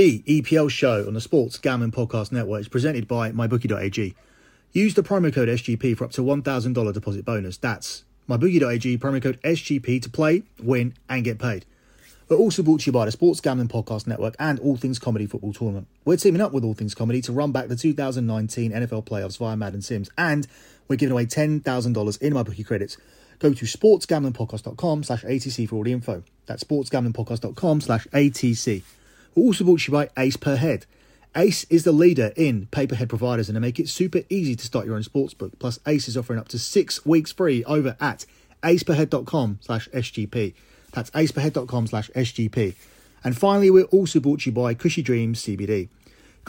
The EPL show on the Sports Gambling Podcast Network is presented by MyBookie.ag. Use the promo code SGP for up to $1,000 deposit bonus. That's MyBookie.ag, promo code SGP to play, win, and get paid. We're also brought to you by the Sports Gambling Podcast Network and All Things Comedy Football Tournament. We're teaming up with All Things Comedy to run back the 2019 NFL playoffs via Madden Sims, and we're giving away $10,000 in MyBookie credits. Go to sportsgamblingpodcast.com slash ATC for all the info. That's sportsgamblingpodcast.com slash ATC. Also brought to you by Ace Per Head. Ace is the leader in pay per head providers and they make it super easy to start your own sportsbook. Plus, Ace is offering up to six weeks free over at aceperhead.com slash SGP. That's aceperhead.com slash SGP. And finally, we're also brought to you by Kushy Dreams CBD.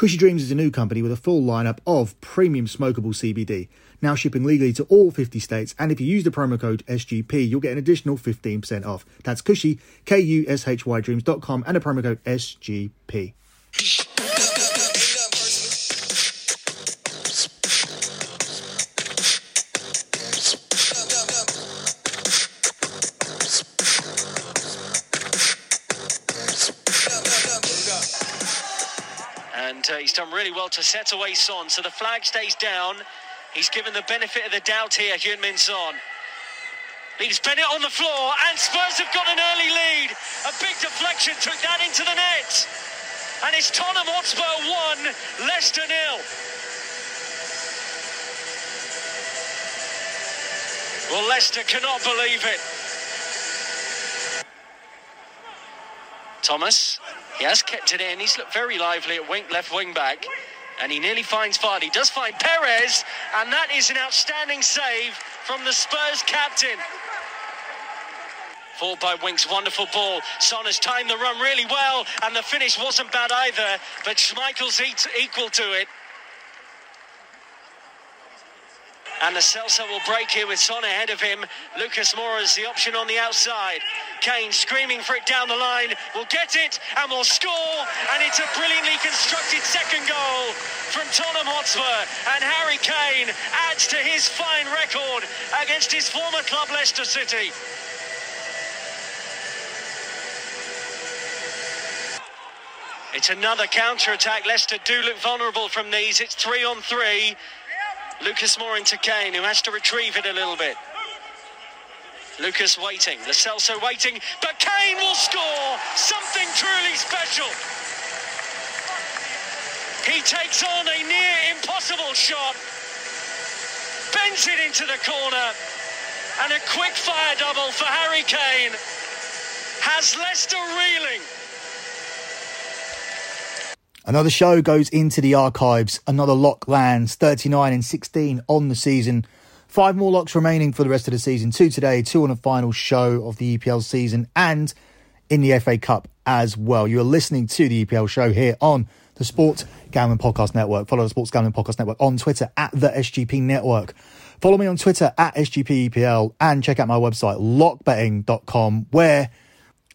Kushy Dreams is a new company with a full lineup of premium smokable CBD, now shipping legally to all 50 states. And if you use the promo code SGP, you'll get an additional 15% off. That's Kushy, K U S H Y Dreams.com, and a promo code SGP. Really well to set away Son. So the flag stays down. He's given the benefit of the doubt here, Heung-Min Son. Leaves Bennett on the floor, and Spurs have got an early lead. A big deflection took that into the net. And it's Tottenham Hotspur 1, Leicester nil. Well, Leicester cannot believe it. Thomas, he has kept it in. He's looked very lively at wing, left wing back. And he nearly finds Vardy. Does find Perez. And that is an outstanding save from the Spurs captain. Fought by Winks, wonderful ball. Son has timed the run really well, and the finish wasn't bad either. But Schmeichel's equal to it. And Lo Celso will break here with Son ahead of him. Lucas Moura is the option on the outside. Kane screaming for it down the line. Will get it and will score. And it's a brilliantly constructed second goal from Tottenham Hotspur. And Harry Kane adds to his fine record against his former club Leicester City. It's another counter attack. Leicester do look vulnerable from these. It's three on three. Lucas Moura into Kane, who has to retrieve it a little bit. Lucas waiting, Lo Celso waiting, but Kane will score something truly special. He takes on a near impossible shot, bends it into the corner, and a quick fire double for Harry Kane has Leicester reeling. Another show goes into the archives. Another lock lands 39 and 16 on the season. Five more locks remaining for the rest of the season. Two today, two on the final show of the EPL season, and in the FA Cup as well. You are listening to the EPL show here on the Sports Gambling Podcast Network. Follow the Sports Gambling Podcast Network on Twitter at the SGP Network. Follow me on Twitter at SGPEPL and check out my website, lockbetting.com, where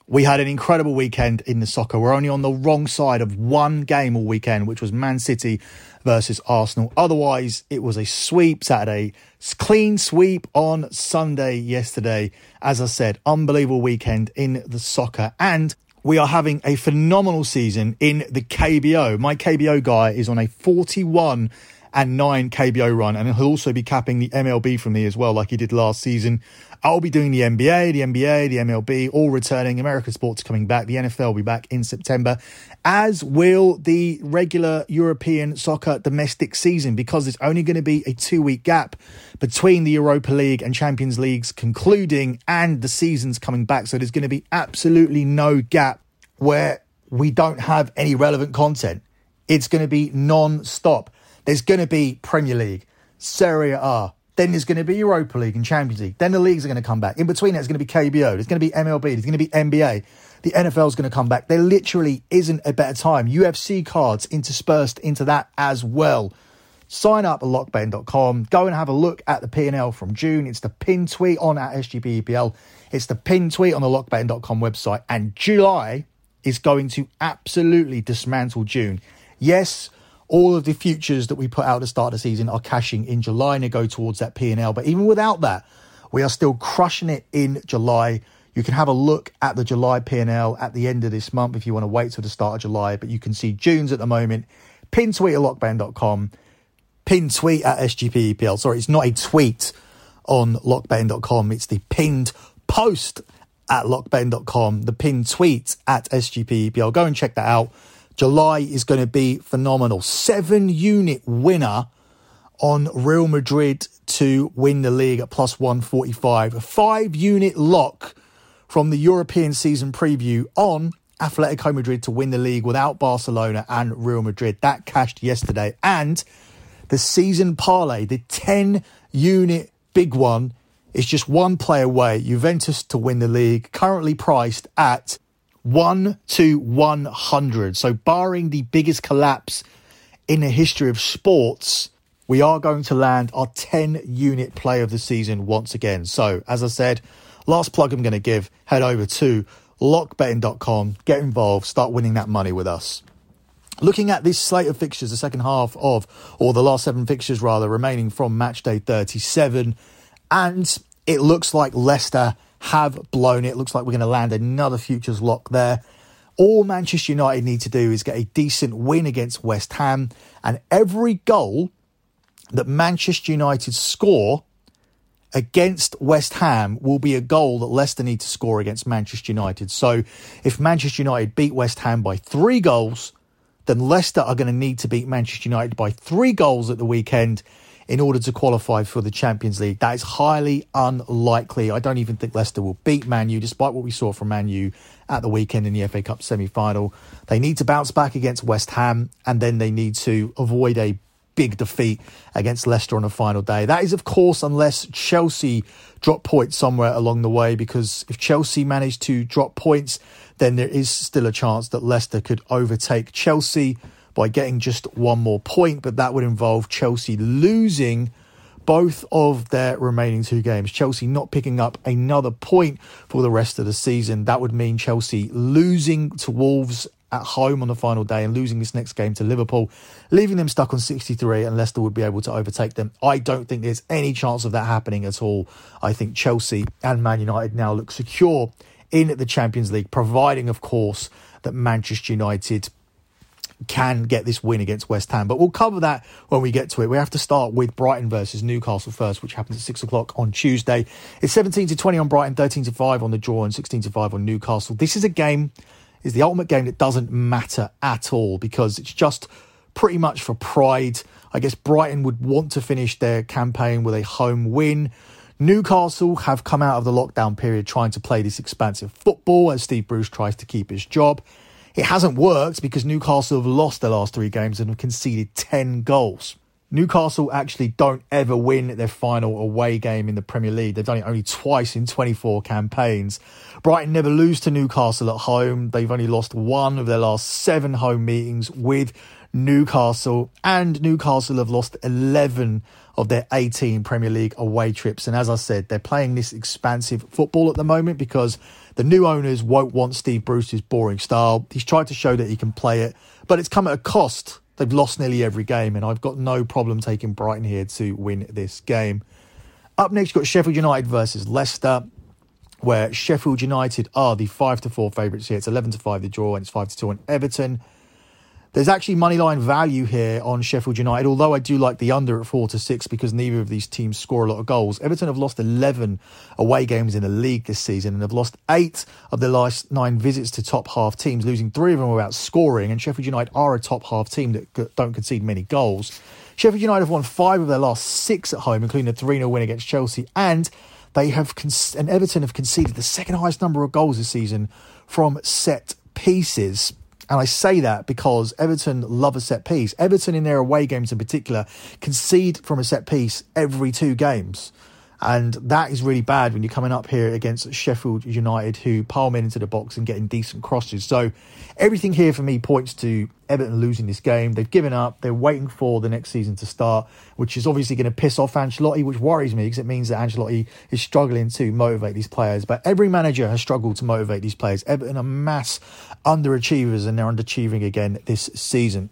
we had an incredible weekend in the soccer. We're only on the wrong side of one game all weekend, which was Man City versus Arsenal. Otherwise, it was a sweep Saturday, clean sweep on Sunday yesterday. As I said, unbelievable weekend in the soccer. And we are having a phenomenal season in the KBO. My KBO guy is on a 41 and 9 KBO run, and he'll also be capping the MLB for me as well, like he did last season. I'll be doing the NBA, the NBA, the MLB, all returning. American sports coming back. The NFL will be back in September, as will the regular European soccer domestic season, because there's only going to be a two week gap between the Europa League and Champions Leagues concluding and the seasons coming back. So there's going to be absolutely no gap where we don't have any relevant content. It's going to be non stop. There's going to be Premier League, Serie A, then there's going to be Europa League and Champions League. Then the leagues are going to come back. In between, that, it's going to be KBO. There's going to be MLB. There's going to be NBA. The NFL is going to come back. There literally isn't a better time. UFC cards interspersed into that as well. Sign up at lockbetting.com. Go and have a look at the P&L from June. It's the pin tweet on at SGPEPL. It's the pin tweet on the lockbetting.com website. And July is going to absolutely dismantle June. Yes, all of the futures that we put out the start the season are cashing in July and they go towards that P&L. But even without that, we are still crushing it in July. You can have a look at the July P&L at the end of this month if you want to wait till the start of July, but you can see June's at the moment. Pin tweet at lockbetting.com. Pin tweet at SGPEPL. Sorry, it's not a tweet on lockbetting.com. It's the pinned post at lockbetting.com, the pinned tweet at SGPEPL. Go and check that out. July is going to be phenomenal. Seven unit winner on Real Madrid to win the league at plus 145. A five unit lock from the European season preview on Atletico Madrid to win the league without Barcelona and Real Madrid. That cashed yesterday. And the season parlay, the 10 unit big one, is just one play away. Juventus to win the league, currently priced at 1 to 100. So, barring the biggest collapse in the history of sports, we are going to land our 10 unit play of the season once again. So, as I said, Last plug I'm going to give head over to lockbetting.com, get involved, start winning that money with us. Looking at this slate of fixtures, the second half of, or the last seven fixtures rather, remaining from match day 37, and it looks like Leicester have blown it. Looks like we're going to land another futures lock there. All Manchester United need to do is get a decent win against West Ham, and every goal that Manchester United score against West Ham will be a goal that Leicester need to score against Manchester United. So if Manchester United beat West Ham by three goals, then Leicester are going to need to beat Manchester United by three goals at the weekend in order to qualify for the Champions League. That is highly unlikely. I don't even think Leicester will beat Man U, despite what we saw from Man U at the weekend in the FA Cup semi final. They need to bounce back against West Ham, and then they need to avoid a big defeat against Leicester on the final day. That is, of course, unless Chelsea drop points somewhere along the way, because if Chelsea manage to drop points, then there is still a chance that Leicester could overtake Chelsea by getting just one more point, but that would involve Chelsea losing both of their remaining two games. Chelsea not picking up another point for the rest of the season. That would mean Chelsea losing to Wolves at home on the final day and losing this next game to Liverpool, leaving them stuck on 63 and Leicester would be able to overtake them. I don't think there's any chance of that happening at all. I think Chelsea and Man United now look secure in the Champions League, providing, of course, that Manchester United can get this win against West Ham. But we'll cover that when we get to it. We have to start with Brighton versus Newcastle first, which happens at six o'clock on Tuesday. It's 17 to 20 on Brighton, 13 to 5 on the draw, and 16 to 5 on Newcastle. This is a game is the ultimate game that doesn't matter at all because it's just pretty much for pride. I guess Brighton would want to finish their campaign with a home win. Newcastle have come out of the lockdown period trying to play this expansive football as Steve Bruce tries to keep his job. It hasn't worked because Newcastle have lost their last three games and have conceded 10 goals. Newcastle actually don't ever win their final away game in the Premier League. They've done it only twice in 24 campaigns. Brighton never lose to Newcastle at home. They've only lost one of their last seven home meetings with Newcastle, and Newcastle have lost 11 of their 18 Premier League away trips. And as I said, they're playing this expansive football at the moment because the new owners won't want Steve Bruce's boring style. He's tried to show that he can play it, but it's come at a cost They've lost nearly every game, and I've got no problem taking Brighton here to win this game. Up next, you've got Sheffield United versus Leicester, where Sheffield United are the 5 to 4 favourites here. It's 11 to 5 the draw, and it's 5 to 2 on Everton. There's actually moneyline value here on Sheffield United, although I do like the under at 4 to 6 because neither of these teams score a lot of goals. Everton have lost 11 away games in the league this season and have lost 8 of their last 9 visits to top half teams, losing 3 of them without scoring. And Sheffield United are a top half team that don't concede many goals. Sheffield United have won 5 of their last 6 at home, including a 3 0 win against Chelsea. And they have con- and Everton have conceded the second highest number of goals this season from set pieces. And I say that because Everton love a set piece. Everton, in their away games in particular, concede from a set piece every two games. And that is really bad when you're coming up here against Sheffield United, who palm in into the box and getting decent crosses. So everything here for me points to Everton losing this game. They've given up. They're waiting for the next season to start, which is obviously going to piss off Ancelotti, which worries me because it means that Ancelotti is struggling to motivate these players. But every manager has struggled to motivate these players. Everton are mass underachievers and they're underachieving again this season.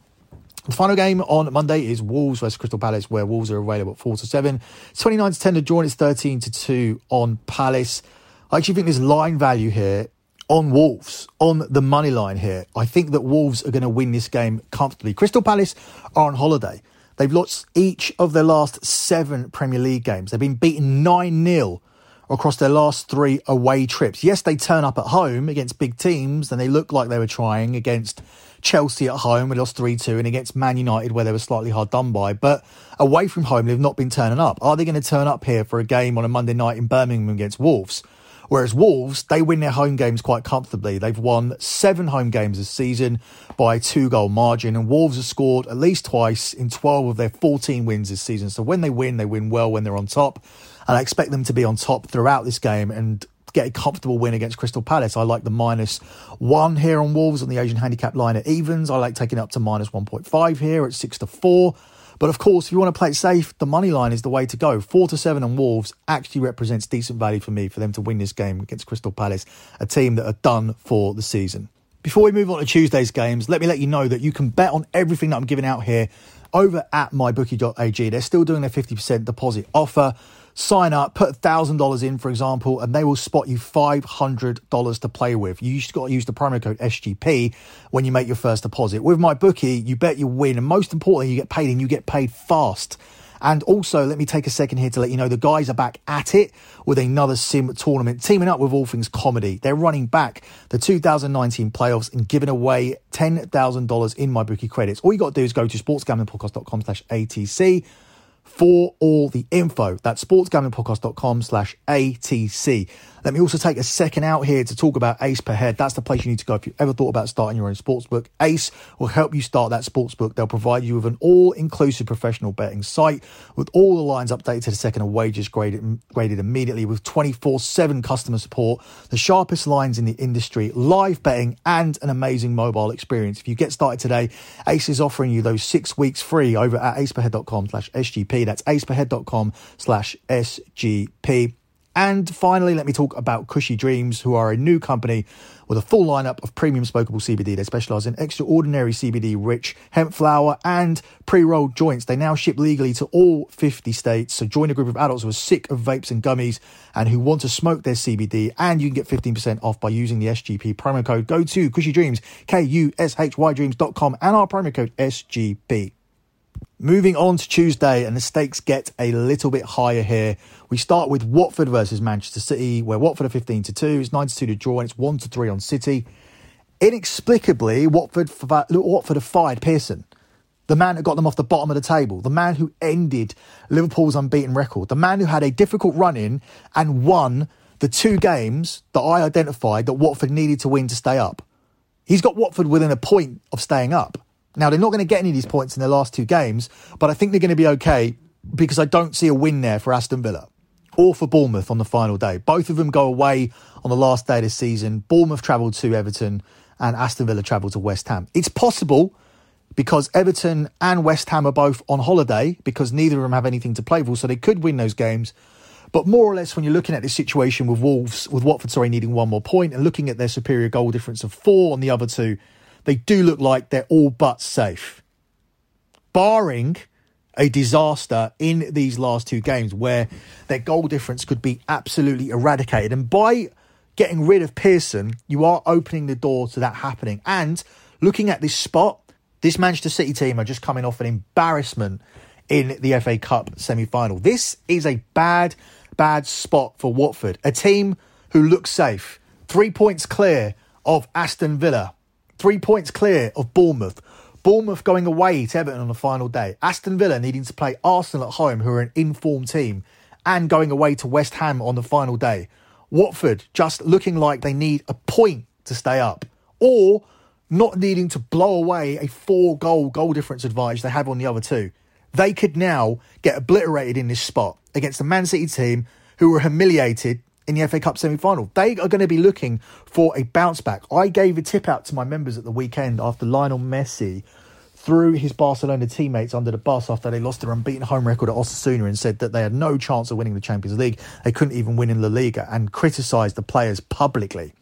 The final game on Monday is Wolves versus Crystal Palace, where Wolves are available at 4 to 7. 29 to 10 to and it's 13 to 2 on Palace. I actually think there's line value here on Wolves, on the money line here. I think that Wolves are going to win this game comfortably. Crystal Palace are on holiday. They've lost each of their last seven Premier League games. They've been beaten 9 0 across their last three away trips. Yes, they turn up at home against big teams and they look like they were trying against Chelsea at home, we lost 3 2, and against Man United, where they were slightly hard done by. But away from home, they've not been turning up. Are they going to turn up here for a game on a Monday night in Birmingham against Wolves? Whereas Wolves, they win their home games quite comfortably. They've won seven home games this season by a two goal margin, and Wolves have scored at least twice in 12 of their 14 wins this season. So when they win, they win well when they're on top. And I expect them to be on top throughout this game and get a comfortable win against Crystal Palace. I like the minus one here on Wolves on the Asian handicap line at evens. I like taking it up to minus 1.5 here at six to four. But of course, if you want to play it safe, the money line is the way to go. Four to seven on Wolves actually represents decent value for me for them to win this game against Crystal Palace, a team that are done for the season. Before we move on to Tuesday's games, let me let you know that you can bet on everything that I'm giving out here over at mybookie.ag. They're still doing their 50% deposit offer sign up, put $1,000 in, for example, and they will spot you $500 to play with. You just got to use the promo code SGP when you make your first deposit. With my bookie, you bet you win. And most importantly, you get paid and you get paid fast. And also, let me take a second here to let you know the guys are back at it with another sim tournament, teaming up with All Things Comedy. They're running back the 2019 playoffs and giving away $10,000 in my bookie credits. All you got to do is go to sportsgamblingpodcast.com slash ATC for all the info. That's sportsgamblingpodcast.com slash ATC. Let me also take a second out here to talk about Ace per head. That's the place you need to go if you've ever thought about starting your own sportsbook. Ace will help you start that sportsbook. They'll provide you with an all-inclusive professional betting site with all the lines updated to the second of wages graded, graded immediately with 24-7 customer support, the sharpest lines in the industry, live betting, and an amazing mobile experience. If you get started today, Ace is offering you those six weeks free over at aceperhead.com slash SGP. That's aceperhead.com slash SGP. And finally, let me talk about Kushy Dreams, who are a new company with a full lineup of premium smokable CBD. They specialize in extraordinary CBD rich hemp flower and pre rolled joints. They now ship legally to all 50 states. So join a group of adults who are sick of vapes and gummies and who want to smoke their CBD. And you can get 15% off by using the SGP promo code. Go to Kushy Dreams, K U S H Y Dreams.com, and our promo code SGP. Moving on to Tuesday, and the stakes get a little bit higher here. We start with Watford versus Manchester City, where Watford are 15 to 2, it's 9 to 2 to draw, and it's 1 to 3 on City. Inexplicably, Watford, Watford have fired Pearson, the man that got them off the bottom of the table, the man who ended Liverpool's unbeaten record, the man who had a difficult run in and won the two games that I identified that Watford needed to win to stay up. He's got Watford within a point of staying up. Now, they're not going to get any of these points in their last two games, but I think they're going to be okay because I don't see a win there for Aston Villa or for Bournemouth on the final day. Both of them go away on the last day of the season. Bournemouth travelled to Everton and Aston Villa travelled to West Ham. It's possible because Everton and West Ham are both on holiday because neither of them have anything to play for, so they could win those games. But more or less, when you're looking at this situation with Wolves, with Watford, sorry, needing one more point and looking at their superior goal difference of four on the other two, they do look like they're all but safe. Barring a disaster in these last two games where their goal difference could be absolutely eradicated. And by getting rid of Pearson, you are opening the door to that happening. And looking at this spot, this Manchester City team are just coming off an embarrassment in the FA Cup semi final. This is a bad, bad spot for Watford, a team who looks safe. Three points clear of Aston Villa, three points clear of Bournemouth. Bournemouth going away to Everton on the final day. Aston Villa needing to play Arsenal at home, who are an informed team, and going away to West Ham on the final day. Watford just looking like they need a point to stay up, or not needing to blow away a four goal goal difference advantage they have on the other two. They could now get obliterated in this spot against the Man City team who were humiliated in the FA Cup semi final. They are going to be looking for a bounce back. I gave a tip out to my members at the weekend after Lionel Messi threw his Barcelona teammates under the bus after they lost their unbeaten home record at Osasuna and said that they had no chance of winning the Champions League. They couldn't even win in La Liga and criticised the players publicly.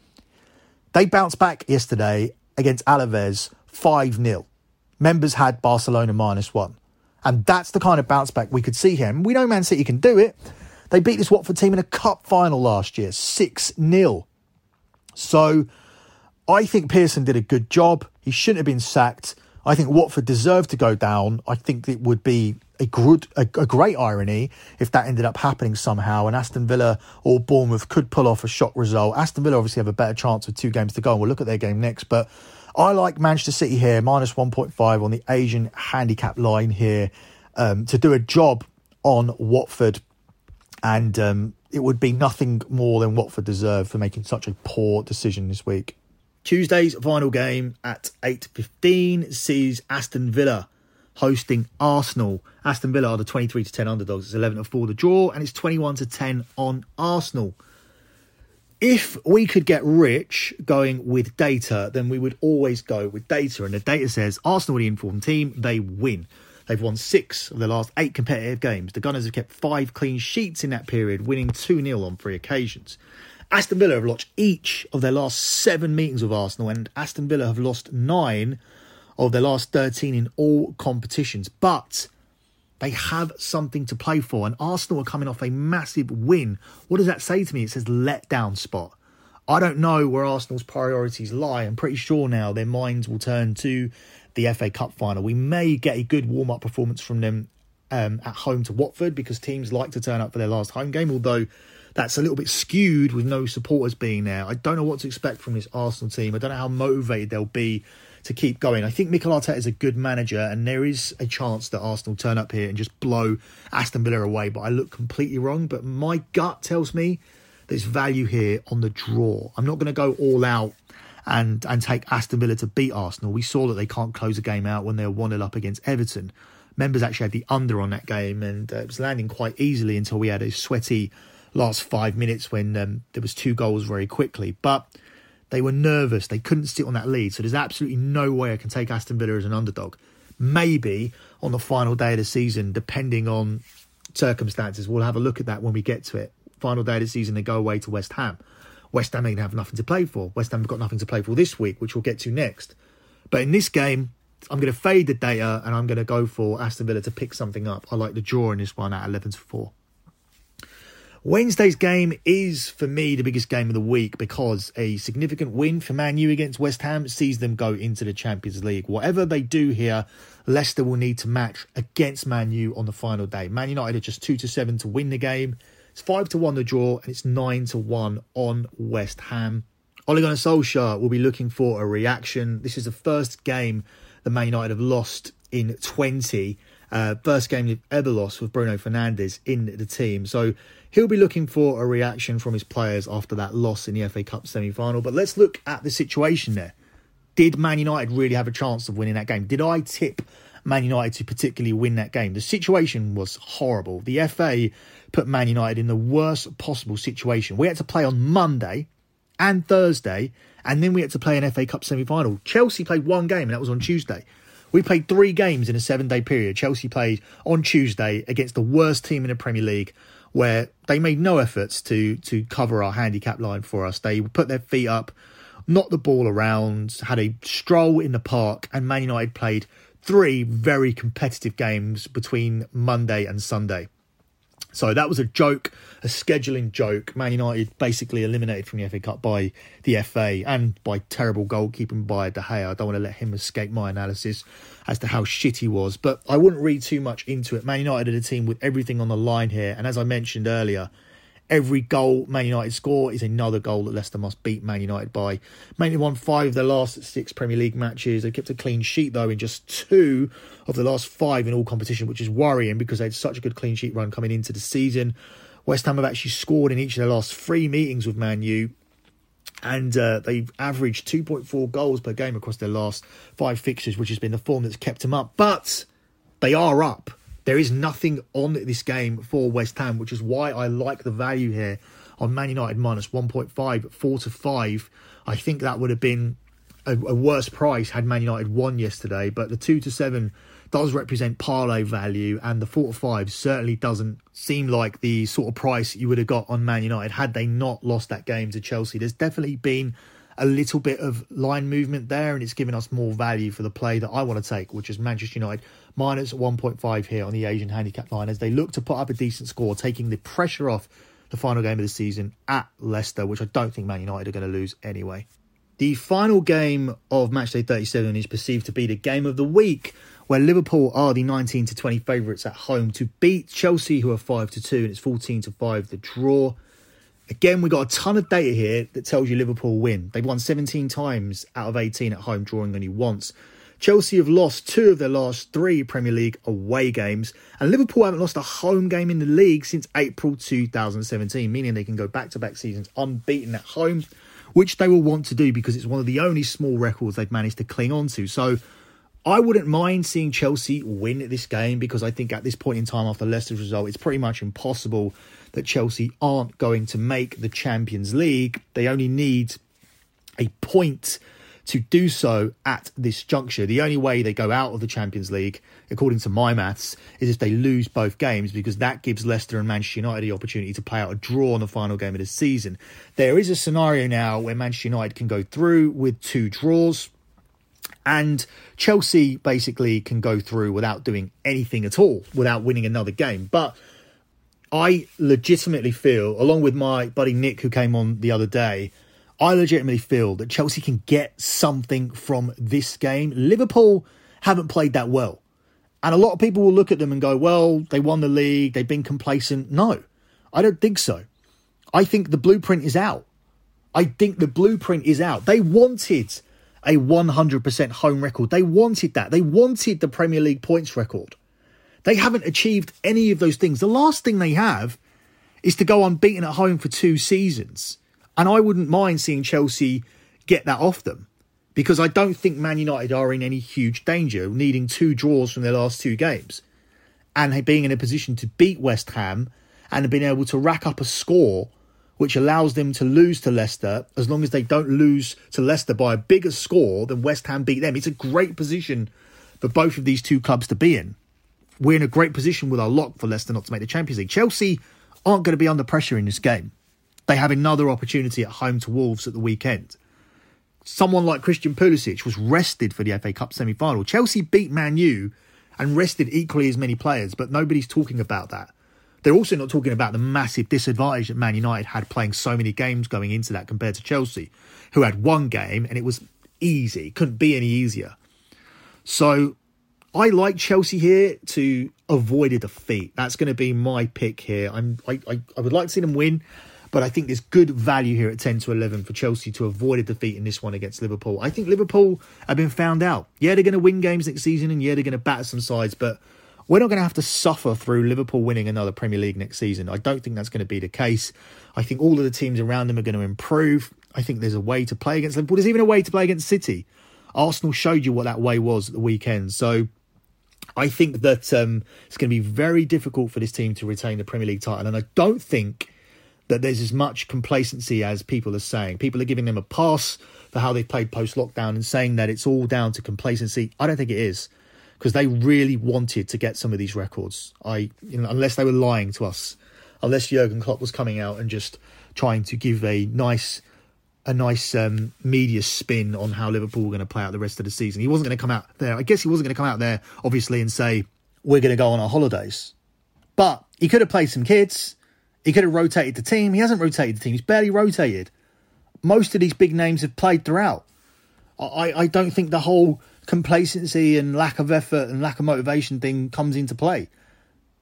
They bounced back yesterday against Alaves 5 0. Members had Barcelona minus one. And that's the kind of bounce back we could see here. And we know Man City can do it. They beat this Watford team in a cup final last year, 6 0. So I think Pearson did a good job. He shouldn't have been sacked. I think Watford deserved to go down. I think it would be a good, a, a, great irony if that ended up happening somehow, and Aston Villa or Bournemouth could pull off a shock result. Aston Villa obviously have a better chance with two games to go, and we'll look at their game next. But I like Manchester City here, minus one point five on the Asian handicap line here, um, to do a job on Watford, and um, it would be nothing more than Watford deserve for making such a poor decision this week. Tuesday's final game at 8.15 sees Aston Villa hosting Arsenal. Aston Villa are the 23 to 10 underdogs. It's 11 to 4 the draw, and it's 21 to 10 on Arsenal. If we could get rich going with data, then we would always go with data. And the data says Arsenal are the informed team, they win. They've won six of the last eight competitive games. The Gunners have kept five clean sheets in that period, winning 2 0 on three occasions. Aston Villa have lost each of their last seven meetings with Arsenal, and Aston Villa have lost nine of their last 13 in all competitions. But they have something to play for, and Arsenal are coming off a massive win. What does that say to me? It says letdown spot. I don't know where Arsenal's priorities lie. I'm pretty sure now their minds will turn to the FA Cup final. We may get a good warm up performance from them um, at home to Watford because teams like to turn up for their last home game, although that's a little bit skewed with no supporters being there. I don't know what to expect from this Arsenal team. I don't know how motivated they'll be to keep going. I think Mikel Arteta is a good manager, and there is a chance that Arsenal turn up here and just blow Aston Villa away. But I look completely wrong. But my gut tells me there's value here on the draw. I'm not going to go all out and and take Aston Villa to beat Arsenal. We saw that they can't close a game out when they're one 0 up against Everton. Members actually had the under on that game, and uh, it was landing quite easily until we had a sweaty last five minutes when um, there was two goals very quickly. But they were nervous. They couldn't sit on that lead. So there's absolutely no way I can take Aston Villa as an underdog. Maybe on the final day of the season, depending on circumstances. We'll have a look at that when we get to it. Final day of the season, they go away to West Ham. West Ham ain't have nothing to play for. West Ham have got nothing to play for this week, which we'll get to next. But in this game, I'm going to fade the data and I'm going to go for Aston Villa to pick something up. I like the draw in this one at 11 to 4. Wednesday's game is, for me, the biggest game of the week because a significant win for Man U against West Ham sees them go into the Champions League. Whatever they do here, Leicester will need to match against Man U on the final day. Man United are just 2 to 7 to win the game. It's 5 to 1 the draw, and it's 9 to 1 on West Ham. Ole Gunnar Solskjaer will be looking for a reaction. This is the first game that Man United have lost in 20. Uh, first game they've ever lost with Bruno Fernandes in the team. So he'll be looking for a reaction from his players after that loss in the FA Cup semi final. But let's look at the situation there. Did Man United really have a chance of winning that game? Did I tip Man United to particularly win that game? The situation was horrible. The FA put Man United in the worst possible situation. We had to play on Monday and Thursday, and then we had to play an FA Cup semi final. Chelsea played one game, and that was on Tuesday. We played three games in a seven day period. Chelsea played on Tuesday against the worst team in the Premier League where they made no efforts to to cover our handicap line for us. They put their feet up, knocked the ball around, had a stroll in the park, and Man United played three very competitive games between Monday and Sunday. So that was a joke, a scheduling joke. Man United basically eliminated from the FA Cup by the FA and by terrible goalkeeping by De Gea. I don't want to let him escape my analysis as to how shit he was, but I wouldn't read too much into it. Man United are a team with everything on the line here, and as I mentioned earlier, Every goal Man United score is another goal that Leicester must beat Man United by. Man United won five of their last six Premier League matches. They kept a clean sheet though in just two of the last five in all competition, which is worrying because they had such a good clean sheet run coming into the season. West Ham have actually scored in each of their last three meetings with Man U and uh, they've averaged 2.4 goals per game across their last five fixtures, which has been the form that's kept them up. But they are up. There is nothing on this game for West Ham, which is why I like the value here on Man United minus 1.5, 4 to 5. I think that would have been a, a worse price had Man United won yesterday, but the 2 to 7 does represent parlay value, and the 4 to 5 certainly doesn't seem like the sort of price you would have got on Man United had they not lost that game to Chelsea. There's definitely been a little bit of line movement there, and it's given us more value for the play that I want to take, which is Manchester United minus 1.5 here on the Asian handicap line as they look to put up a decent score, taking the pressure off the final game of the season at Leicester, which I don't think Man United are going to lose anyway. The final game of matchday 37 is perceived to be the game of the week, where Liverpool are the 19 to 20 favourites at home to beat Chelsea, who are 5 to 2, and it's 14 to 5 the draw. Again, we've got a ton of data here that tells you Liverpool win. They've won 17 times out of 18 at home, drawing only once. Chelsea have lost two of their last three Premier League away games, and Liverpool haven't lost a home game in the league since April 2017, meaning they can go back to back seasons unbeaten at home, which they will want to do because it's one of the only small records they've managed to cling on to. So I wouldn't mind seeing Chelsea win this game because I think at this point in time after Leicester's result, it's pretty much impossible that Chelsea aren't going to make the Champions League. They only need a point to do so at this juncture. The only way they go out of the Champions League, according to my maths, is if they lose both games because that gives Leicester and Manchester United the opportunity to play out a draw on the final game of the season. There is a scenario now where Manchester United can go through with two draws. And Chelsea basically can go through without doing anything at all, without winning another game. But I legitimately feel, along with my buddy Nick, who came on the other day, I legitimately feel that Chelsea can get something from this game. Liverpool haven't played that well. And a lot of people will look at them and go, well, they won the league, they've been complacent. No, I don't think so. I think the blueprint is out. I think the blueprint is out. They wanted a 100% home record. They wanted that. They wanted the Premier League points record. They haven't achieved any of those things. The last thing they have is to go unbeaten at home for two seasons. And I wouldn't mind seeing Chelsea get that off them because I don't think Man United are in any huge danger, needing two draws from their last two games and being in a position to beat West Ham and being able to rack up a score which allows them to lose to Leicester as long as they don't lose to Leicester by a bigger score than West Ham beat them. It's a great position for both of these two clubs to be in we're in a great position with our lock for Leicester not to make the Champions League. Chelsea aren't going to be under pressure in this game. They have another opportunity at home to Wolves at the weekend. Someone like Christian Pulisic was rested for the FA Cup semi final. Chelsea beat Man U and rested equally as many players, but nobody's talking about that. They're also not talking about the massive disadvantage that Man United had playing so many games going into that compared to Chelsea, who had one game and it was easy, couldn't be any easier. So I like Chelsea here to avoid a defeat. That's going to be my pick here. I'm, I, I, I would like to see them win, but I think there's good value here at 10 to 11 for Chelsea to avoid a defeat in this one against Liverpool. I think Liverpool have been found out. Yeah, they're going to win games next season, and yeah, they're going to batter some sides, but we're not going to have to suffer through Liverpool winning another Premier League next season. I don't think that's going to be the case. I think all of the teams around them are going to improve. I think there's a way to play against Liverpool. There's even a way to play against City. Arsenal showed you what that way was at the weekend. So I think that um, it's going to be very difficult for this team to retain the Premier League title, and I don't think that there's as much complacency as people are saying. People are giving them a pass for how they've played post lockdown and saying that it's all down to complacency. I don't think it is because they really wanted to get some of these records. I, you know, unless they were lying to us, unless Jurgen Klopp was coming out and just trying to give a nice a nice um, media spin on how Liverpool were going to play out the rest of the season. He wasn't going to come out there. I guess he wasn't going to come out there, obviously, and say, we're going to go on our holidays. But he could have played some kids. He could have rotated the team. He hasn't rotated the team. He's barely rotated. Most of these big names have played throughout. I, I don't think the whole complacency and lack of effort and lack of motivation thing comes into play.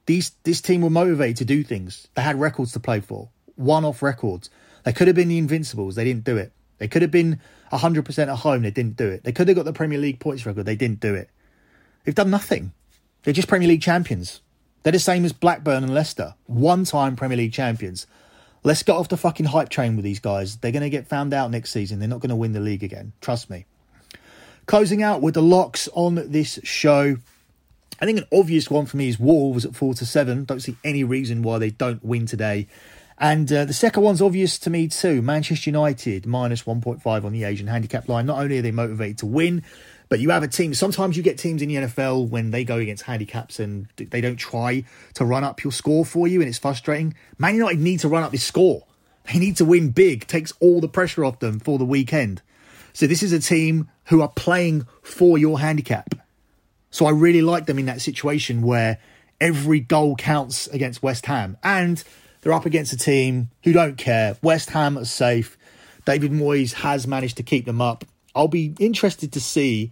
These this team were motivated to do things. They had records to play for, one-off records. They could have been the Invincibles. They didn't do it. They could have been 100% at home. They didn't do it. They could have got the Premier League points record. They didn't do it. They've done nothing. They're just Premier League champions. They're the same as Blackburn and Leicester. One time Premier League champions. Let's get off the fucking hype train with these guys. They're going to get found out next season. They're not going to win the league again. Trust me. Closing out with the locks on this show. I think an obvious one for me is Wolves at 4 to 7. Don't see any reason why they don't win today. And uh, the second one's obvious to me too. Manchester United minus 1.5 on the Asian handicap line. Not only are they motivated to win, but you have a team. Sometimes you get teams in the NFL when they go against handicaps and they don't try to run up your score for you, and it's frustrating. Man United need to run up this score. They need to win big, takes all the pressure off them for the weekend. So this is a team who are playing for your handicap. So I really like them in that situation where every goal counts against West Ham. And they're up against a team who don't care. West Ham are safe. David Moyes has managed to keep them up. I'll be interested to see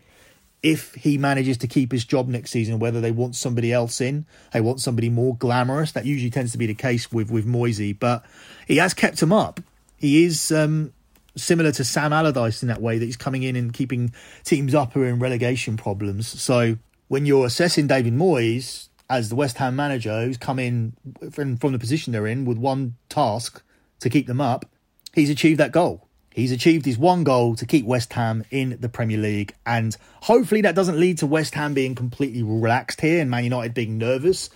if he manages to keep his job next season, whether they want somebody else in, they want somebody more glamorous. That usually tends to be the case with with Moyesy, but he has kept him up. He is um, similar to Sam Allardyce in that way that he's coming in and keeping teams up who are in relegation problems. So when you're assessing David Moyes as the West Ham manager who's come in from, from the position they're in with one task to keep them up, he's achieved that goal. He's achieved his one goal to keep West Ham in the Premier League, and hopefully that doesn't lead to West Ham being completely relaxed here and Man United being nervous,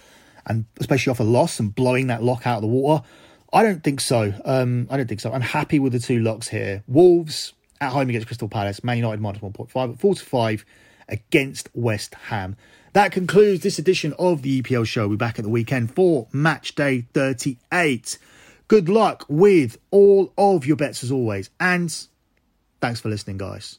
and especially off a loss and blowing that lock out of the water. I don't think so. Um, I don't think so. I'm happy with the two locks here. Wolves at home against Crystal Palace, Man United minus 1.5 at 4 to 5 against West Ham. That concludes this edition of the EPL show. We'll be back at the weekend for match day 38. Good luck with all of your bets as always. And thanks for listening, guys.